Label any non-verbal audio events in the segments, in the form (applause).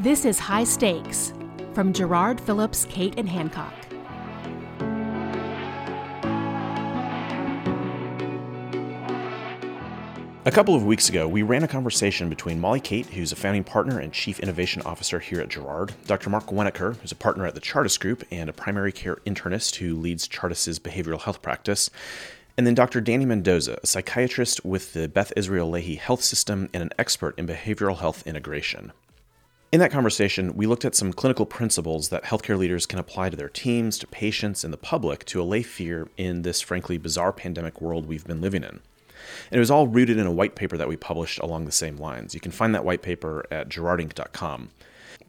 This is High Stakes from Jarrard Phillips, Cate, and Hancock. A couple of weeks ago, we ran a conversation between Molly Cate, who's a founding partner and chief innovation officer here at Jarrard, Dr. Mark Wenneker, who's a partner at the Chartis Group and a primary care internist who leads Chartis's behavioral health practice, and then Dr. Danny Mendoza, a psychiatrist with the Beth Israel Lahey Health System and an expert in behavioral health integration. In that conversation, we looked at some clinical principles that healthcare leaders can apply to their teams, to patients, and the public to allay fear in this frankly bizarre pandemic world we've been living in. And it was all rooted in a white paper that we published along the same lines. You can find that white paper at jarrardinc.com.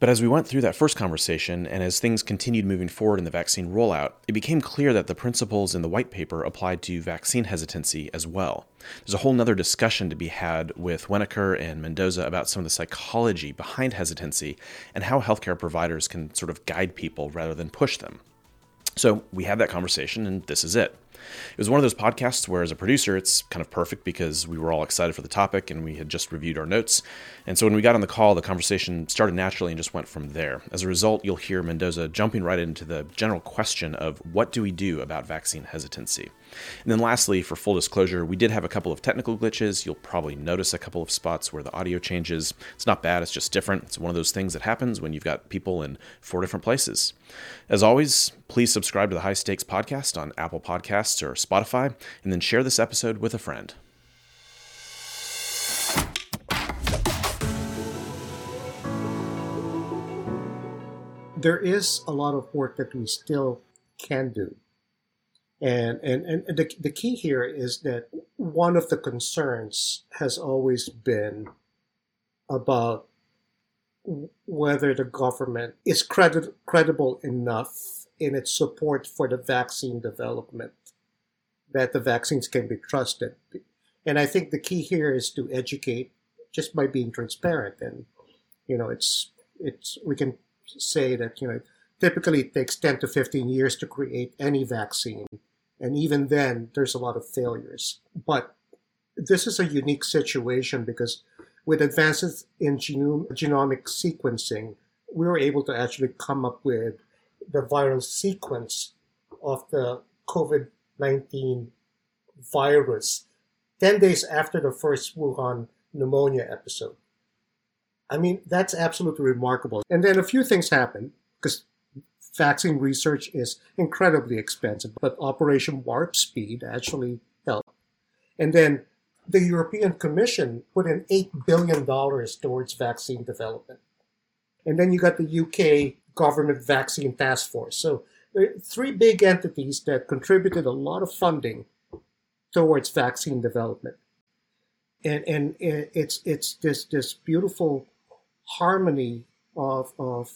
But as we went through that first conversation, and as things continued moving forward in the vaccine rollout, it became clear that the principles in the white paper applied to vaccine hesitancy as well. There's a whole nother discussion to be had with Wenneker and Mendoza about some of the psychology behind hesitancy and how healthcare providers can sort of guide people rather than push them. So we had that conversation, and this is it. It was one of those podcasts where, as a producer, it's kind of perfect because we were all excited for the topic and we had just reviewed our notes. And so when we got on the call, the conversation started naturally and just went from there. As a result, you'll hear Mendoza jumping right into the general question of what do we do about vaccine hesitancy? And then lastly, for full disclosure, we did have a couple of technical glitches. You'll probably notice a couple of spots where the audio changes. It's not bad, it's just different. It's one of those things that happens when you've got people in four different places. As always, please subscribe to the High Stakes podcast on Apple Podcasts or Spotify, and then share this episode with a friend. There is a lot of work that we still can do and, and, and the, the key here is that one of the concerns has always been about whether the government is credit, credible enough in its support for the vaccine development that the vaccines can be trusted. And I think the key here is to educate just by being transparent. And, you know, it's, it's, we can say that, you know, typically it takes 10 to 15 years to create any vaccine. And even then, there's a lot of failures. But this is a unique situation because with advances in genome, genomic sequencing, we were able to actually come up with the viral sequence of the COVID 19 virus 10 days after the first Wuhan pneumonia episode. I mean, that's absolutely remarkable. And then a few things happened because vaccine research is incredibly expensive, but Operation Warp Speed actually helped. And then the European Commission put in $8 billion towards vaccine development. And then you got the UK government vaccine task force. So uh, three big entities that contributed a lot of funding towards vaccine development. And, and uh, it's, it's this, this beautiful harmony of, of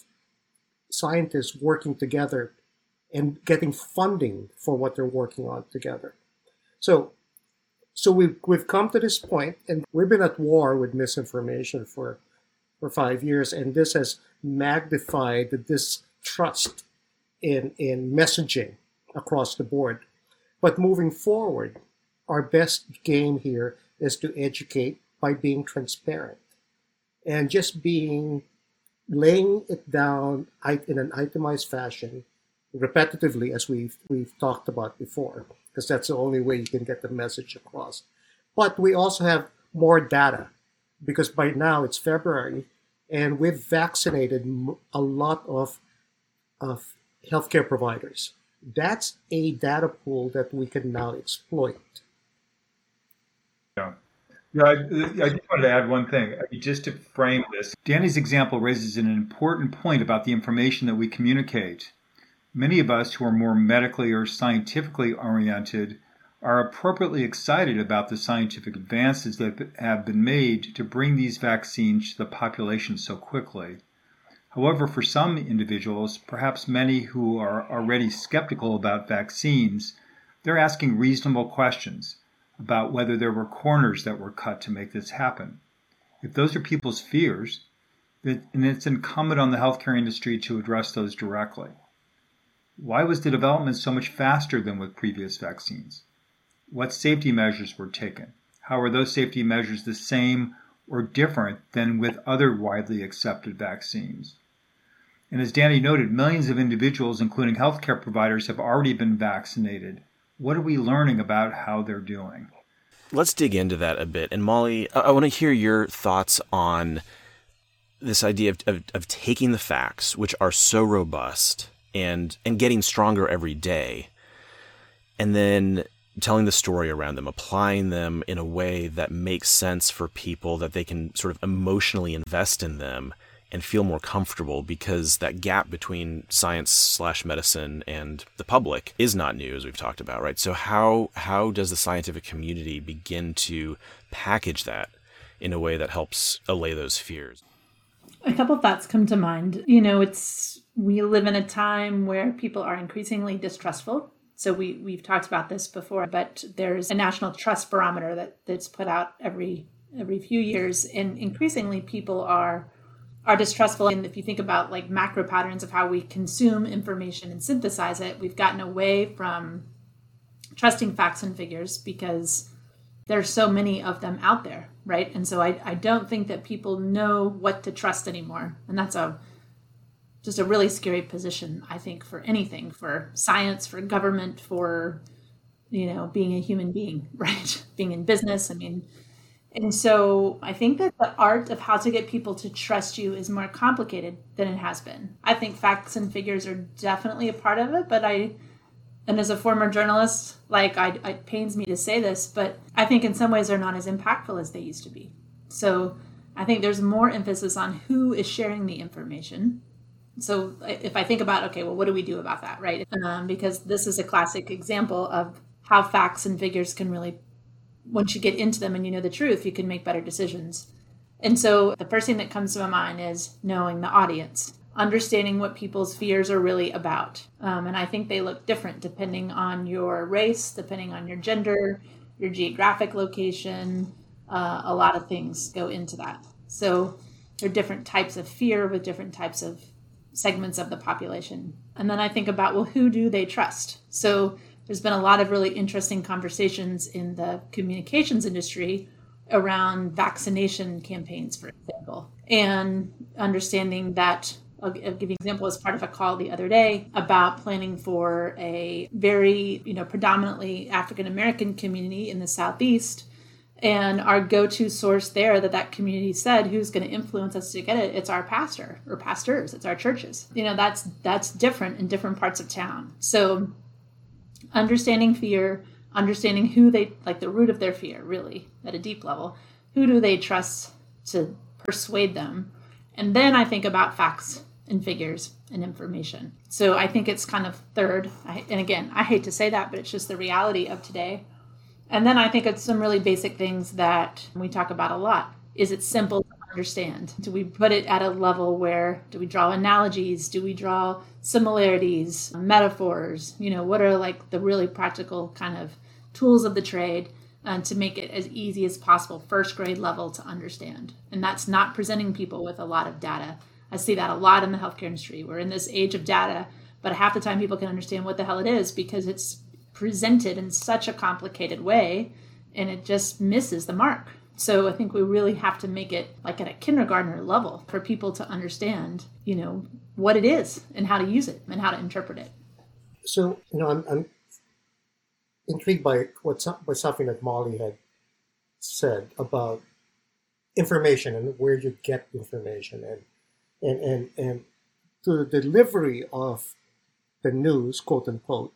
scientists working together and getting funding for what they're working on together. So, so we've we've come to this point, and we've been at war with misinformation for for five years, and this has magnified the distrust in in messaging across the board. But moving forward, our best game here is to educate by being transparent and just being laying it down in an itemized fashion repetitively as we've we've talked about before because that's the only way you can get the message across. But we also have more data because by now it's february and we've vaccinated a lot of of healthcare providers. That's a data pool that we can now exploit. Yeah yeah, I, I just wanted to add one thing. Just to frame this, Danny's example raises an important point about the information that we communicate. Many of us who are more medically or scientifically oriented are appropriately excited about the scientific advances that have been made to bring these vaccines to the population so quickly. However, for some individuals, perhaps many who are already skeptical about vaccines, they're asking reasonable questions about whether there were corners that were cut to make this happen. If those are people's fears, then it's incumbent on the healthcare industry to address those directly. Why was the development so much faster than with previous vaccines? What safety measures were taken? How are those safety measures the same or different than with other widely accepted vaccines. And as Danny noted, millions of individuals, including healthcare providers, have already been vaccinated. What are we learning about how they're doing? Let's dig into that a bit. And Molly, I, want to hear your thoughts on this idea of, of, of taking the facts, which are so robust and and getting stronger every day, and then telling the story around them, applying them in a way that makes sense for people that they can sort of emotionally invest in them and feel more comfortable because that gap between science slash medicine and the public is not new as we've talked about right? So how how does the scientific community begin to package that in a way that helps allay those fears? A couple thoughts come to mind. You know it's we live in a time where people are increasingly distrustful. So we we've talked about this before but there's a national trust barometer that that's put out every every few years and increasingly people are are distrustful. And if you think about like macro patterns of how we consume information and synthesize it, we've gotten away from trusting facts and figures because there's so many of them out there, right? And so I, I don't think that people know what to trust anymore. And that's a just a really scary position, I think, for anything, for science, for government, for you know, being a human being, (laughs) right? being in business. I mean, and so I think that the art of how to get people to trust you is more complicated than it has been. I think facts and figures are definitely a part of it, but I, and as a former journalist, like I, it pains me to say this, but I think in some ways they're not as impactful as they used to be. So I think there's more emphasis on who is sharing the information. So if I think about, okay, well, what do we do about that, right? Um, because this is a classic example of how facts and figures can really once you get into them and you know the truth, you can make better decisions. And so the first thing that comes to my mind is knowing the audience, understanding what people's fears are really about. Um, and I think they look different depending on your race, depending on your gender, your geographic location. Uh, a lot of things go into that. So there are different types of fear with different types of segments of the population. And then I think about, well, who do they trust? So there's been a lot of really interesting conversations in the communications industry around vaccination campaigns, for example, and understanding that. I'll give you an example as part of a call the other day about planning for a very, you know, predominantly African American community in the Southeast. And our go-to source there that that community said, who's going to influence us to get it? It's our pastor or pastors. It's our churches. You know, that's that's different in different parts of town. So understanding fear, understanding who they like the root of their fear, really, at a deep level. Who do they trust to persuade them? And then I think about facts and figures and information. So I think it's kind of third. I, and again, I hate to say that, but it's just the reality of today. And then I think it's some really basic things that we talk about a lot. Is it simple understand? Do we put it at a level where do we draw analogies? Do we draw similarities, metaphors? You know, what are like the really practical kind of tools of the trade uh, to make it as easy as possible, first grade level to understand? And that's not presenting people with a lot of data. I see that a lot in the healthcare industry. We're in this age of data, but half the time people can understand what the hell it is because it's presented in such a complicated way and it just misses the mark. So I think we really have to make it like at a kindergartner level for people to understand, you know, what it is and how to use it and how to interpret it. So, you know, I'm, I'm intrigued by what's by something that Molly had said about information and where you get information and and and and the delivery of the news, quote unquote,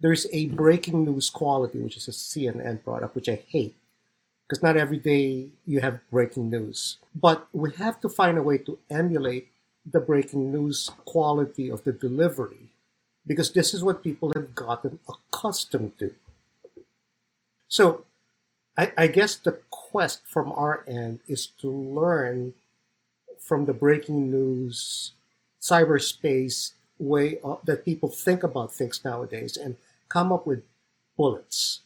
there's a breaking news quality, which is a CNN product, which I hate because not every day you have breaking news. But we have to find a way to emulate the breaking news quality of the delivery because this is what people have gotten accustomed to. So I, I guess the quest from our end is to learn from the breaking news cyberspace way of, that people think about things nowadays and come up with bullets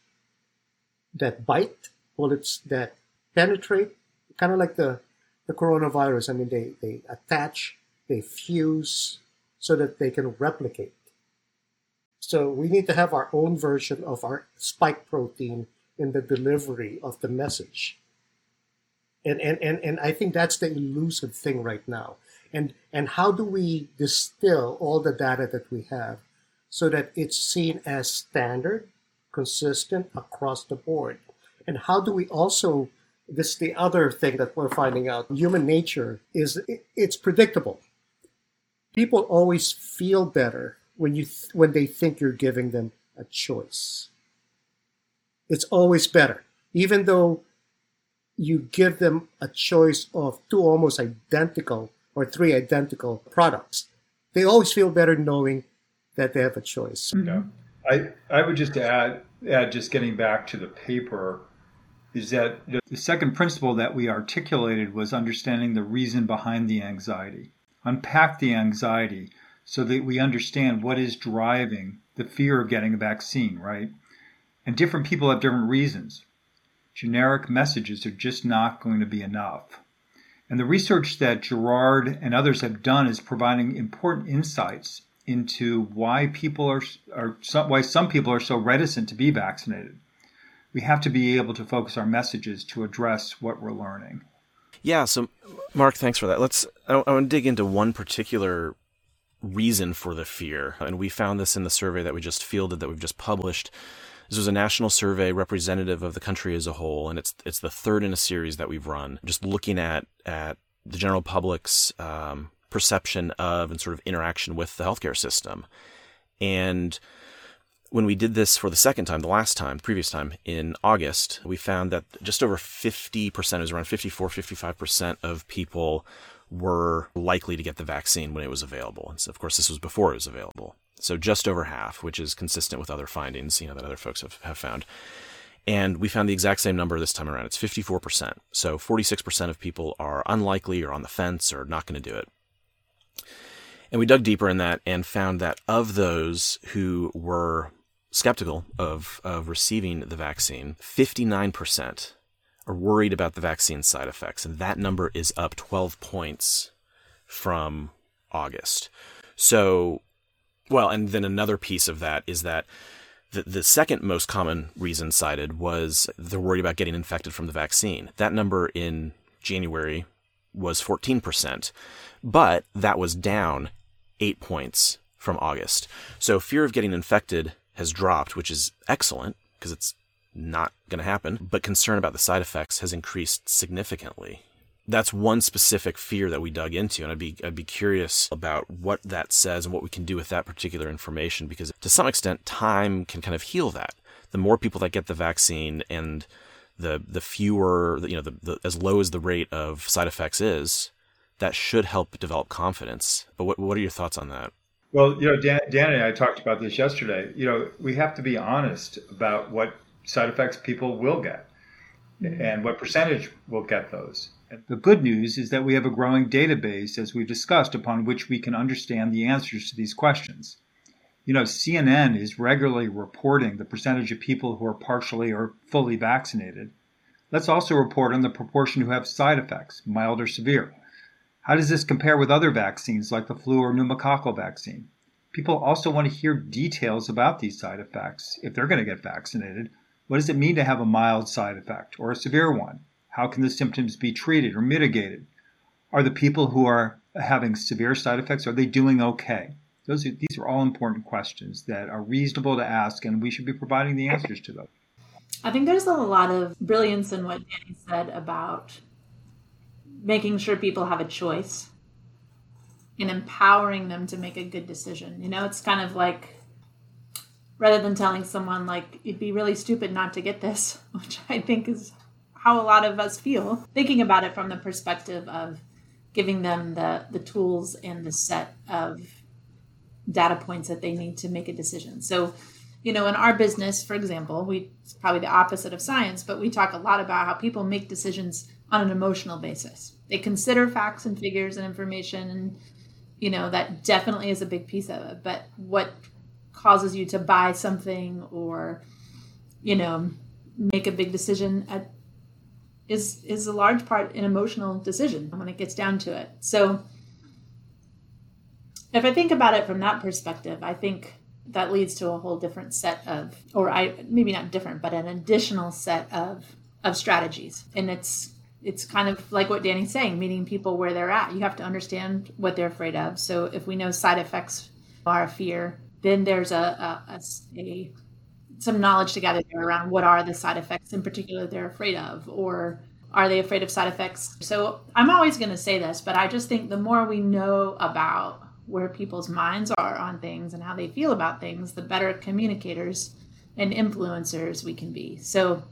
that bite bullets that penetrate, kind of like the, the coronavirus. I mean, they, they attach, they fuse so that they can replicate. So we need to have our own version of our spike protein in the delivery of the message. And, and, and, and I think that's the elusive thing right now. And, and how do we distill all the data that we have so that it's seen as standard, consistent across the board? And how do we also, this is the other thing that we're finding out, human nature is it's predictable. People always feel better when you when they think you're giving them a choice. It's always better, even though you give them a choice of two almost identical or three identical products. They always feel better knowing that they have a choice. Yeah. Mm-hmm. I, I would just add, add, just getting back to the paper, is that the second principle that we articulated was understanding the reason behind the anxiety. Unpack the anxiety so that we understand what is driving the fear of getting a vaccine, right? And different people have different reasons. Generic messages are just not going to be enough. And the research that Jarrard and others have done is providing important insights into why people are, are why some people are so reticent to be vaccinated. We have to be able to focus our messages to address what we're learning. Yeah, so Mark, thanks for that. Let's I, I want to dig into one particular reason for the fear, and we found this in the survey that we just fielded that we've just published. This was a national survey representative of the country as a whole, and it's it's the third in a series that we've run, just looking at at the general public's um, perception of and sort of interaction with the healthcare system. And when we did this for the second time, the last time, previous time in August, we found that just over 50%, it was around 54, 55% of people were likely to get the vaccine when it was available. And so, of course, this was before it was available. So just over half, which is consistent with other findings, you know, that other folks have, have found. And we found the exact same number this time around. It's 54%. So 46% of people are unlikely or on the fence or not going to do it. And we dug deeper in that and found that of those who were skeptical of, of receiving the vaccine, 59% are worried about the vaccine side effects. And that number is up 12 points from August. So well, and then another piece of that is that the, the second most common reason cited was they're worried about getting infected from the vaccine. That number in January was 14%, but that was down eight points from August. So fear of getting infected has dropped, which is excellent because it's not going to happen, but concern about the side effects has increased significantly that's one specific fear that we dug into and I'd be I'd be curious about what that says and what we can do with that particular information because to some extent time can kind of heal that. The more people that get the vaccine and the the fewer you know the, the as low as the rate of side effects is, that should help develop confidence. But what what are your thoughts on that? Well, you know, Dan, Dan and I talked about this yesterday. You know, we have to be honest about what side effects people will get and what percentage will get those the good news is that we have a growing database, as we've discussed, upon which we can understand the answers to these questions. You know, CNN is regularly reporting the percentage of people who are partially or fully vaccinated. Let's also report on the proportion who have side effects, mild or severe. How does this compare with other vaccines like the flu or pneumococcal vaccine? People also want to hear details about these side effects if they're going to get vaccinated. What does it mean to have a mild side effect or a severe one? How can the symptoms be treated or mitigated? Are the people who are having severe side effects are they doing okay? Those are, these are all important questions that are reasonable to ask, and we should be providing the answers to those. I think there's a lot of brilliance in what Danny said about making sure people have a choice and empowering them to make a good decision. You know, it's kind of like rather than telling someone like it'd be really stupid not to get this, (laughs) which I think is how a lot of us feel, thinking about it from the perspective of giving them the, the tools and the set of data points that they need to make a decision. So, you know, in our business, for example, we it's probably the opposite of science, but we talk a lot about how people make decisions on an emotional basis. They consider facts and figures and information and you know, that definitely is a big piece of it. But what causes you to buy something or, you know, make a big decision at is is a large part an emotional decision when it gets down to it. So if I think about it from that perspective, I think that leads to a whole different set of or I maybe not different, but an additional set of of strategies. And it's it's kind of like what Danny's saying, meeting people where they're at. You have to understand what they're afraid of. So if we know side effects are a fear, then there's a, a, a, a some knowledge to gather there around what are the side effects in particular they're afraid of, or are they afraid of side effects? So I'm always going to say this, but I just think the more we know about where people's minds are on things and how they feel about things, the better communicators and influencers we can be. So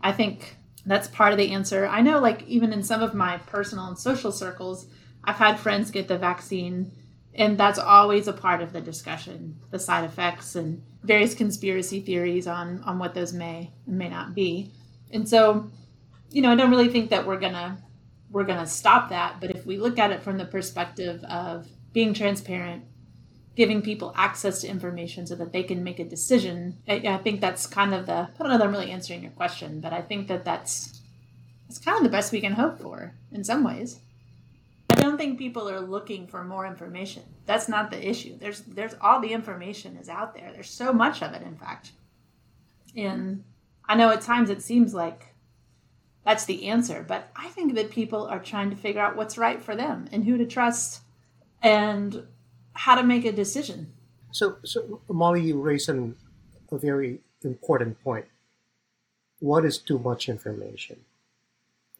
I think that's part of the answer. I know, like, even in some of my personal and social circles, I've had friends get the vaccine, and that's always a part of the discussion the side effects and various conspiracy theories on, on what those may and may not be. And so, you know, I don't really think that we're gonna we're gonna stop that. But if we look at it from the perspective of being transparent, giving people access to information so that they can make a decision. I, I, think that's kind of the. I don't know that I'm really answering your question, but I think that that's that's kind of the best we can hope for in some ways. I don't think people are looking for more information. That's not the issue. There's there's all the information is out there. There's so much of it, in fact. And I know at times it seems like that's the answer, but I think that people are trying to figure out what's right for them and who to trust and how to make a decision. So, so Molly, you raised an, a very important point. What is too much information?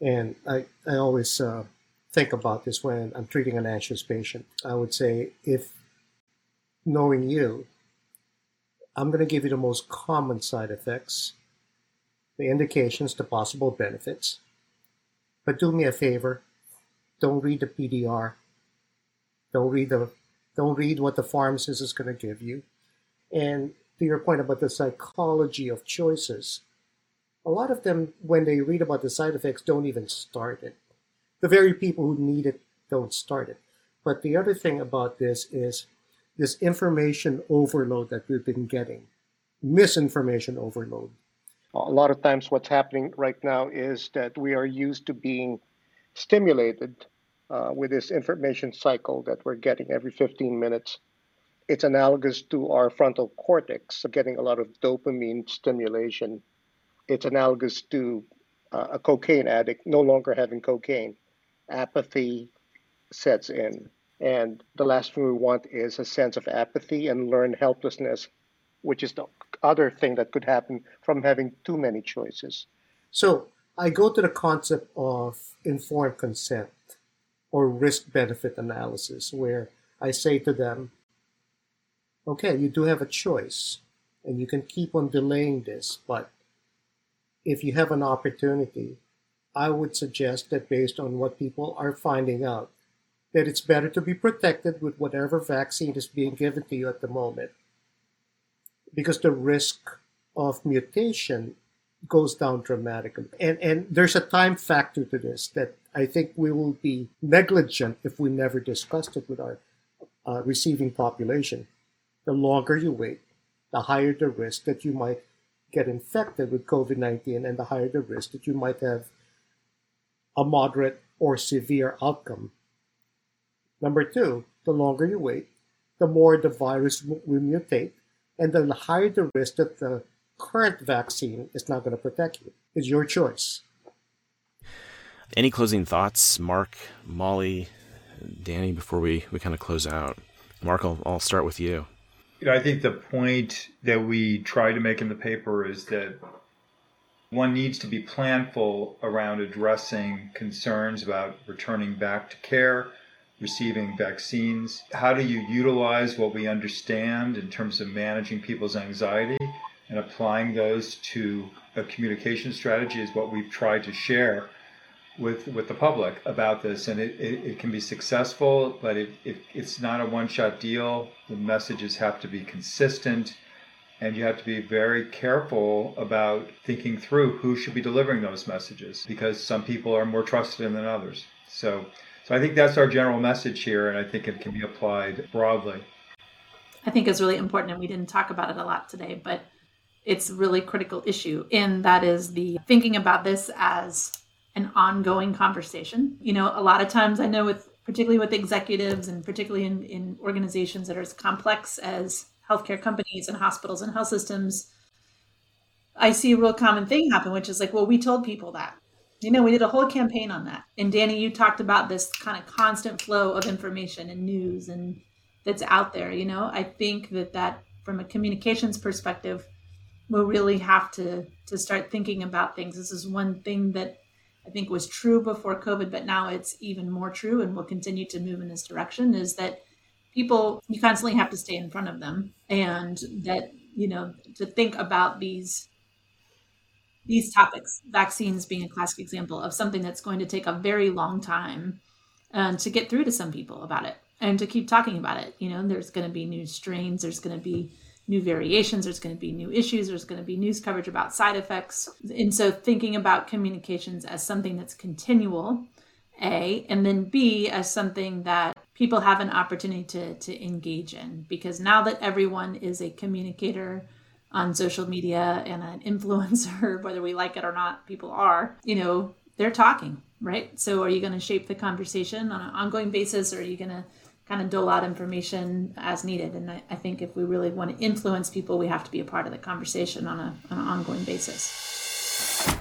And I, I always uh, think about this when I'm treating an anxious patient. I would say, if knowing you, I'm going to give you the most common side effects, the indications, the possible benefits. But do me a favor, don't read the PDR. Don't read the don't read what the pharmacist is going to give you. And to your point about the psychology of choices, a lot of them, when they read about the side effects, don't even start it. The very people who need it don't start it. But the other thing about this is this information overload that we've been getting, misinformation overload. A lot of times, what's happening right now is that we are used to being stimulated uh, with this information cycle that we're getting every 15 minutes. It's analogous to our frontal cortex, getting a lot of dopamine stimulation. It's analogous to uh, a cocaine addict no longer having cocaine. Apathy sets in. And the last thing we want is a sense of apathy and learned helplessness, which is the other thing that could happen from having too many choices. So I go to the concept of informed consent or risk benefit analysis where I say to them, okay, you do have a choice and you can keep on delaying this, but if you have an opportunity, I would suggest that based on what people are finding out, that it's better to be protected with whatever vaccine is being given to you at the moment because the risk of mutation goes down dramatically. And and there's a time factor to this that I think we will be negligent if we never discussed it with our uh, receiving population. The longer you wait, the higher the risk that you might get infected with COVID 19 and the higher the risk that you might have a moderate or severe outcome. Number two, the longer you wait, the more the virus will mutate and the higher the risk that the current vaccine is not going to protect you. It's your choice. Any closing thoughts, Mark, Molly, Danny, before we, we kind of close out? Mark, I'll, I'll start with you. you know, I think the point that we try to make in the paper is that one needs to be planful around addressing concerns about returning back to care, receiving vaccines. How do you utilize what we understand in terms of managing people's anxiety and applying those to a communication strategy is what we've tried to share with with the public about this and it, it, it can be successful but it, it it's not a one-shot deal. The messages have to be consistent and you have to be very careful about thinking through who should be delivering those messages because some people are more trusted than others. So so i think that's our general message here and i think it can be applied broadly. I think it's really important and we didn't talk about it a lot today but it's really critical issue and that is the thinking about this as an ongoing conversation. You know, a lot of times I know with particularly with executives and particularly in, in organizations that are as complex as healthcare companies and hospitals and health systems, I see a real common thing happen, which is like, well, we told people that. You know, we did a whole campaign on that. And Danny, you talked about this kind of constant flow of information and news and that's out there, you know. I think that that from a communications perspective, we'll really have to to start thinking about things. This is one thing that I think was true before COVID, but now it's even more true and will continue to move in this direction is that people you constantly have to stay in front of them. And that you know to think about these these topics vaccines being a classic example of something that's going to take a very long time um, to get through to some people about it and to keep talking about it. You know there's going to be new strains there's going to be new variations there's going to be new issues there's going to be news coverage about side effects. And so thinking about communications as something that's continual a and then b as something that people have an opportunity to to engage in. Because now that everyone is a communicator on social media and an influencer (laughs) whether we like it or not people are you know they're talking right? So are you going to shape the conversation on an ongoing basis? Or are you going to kind of dole out information as needed. And I, I, think if we really want to influence people we have to be a part of the conversation on, a, on an ongoing basis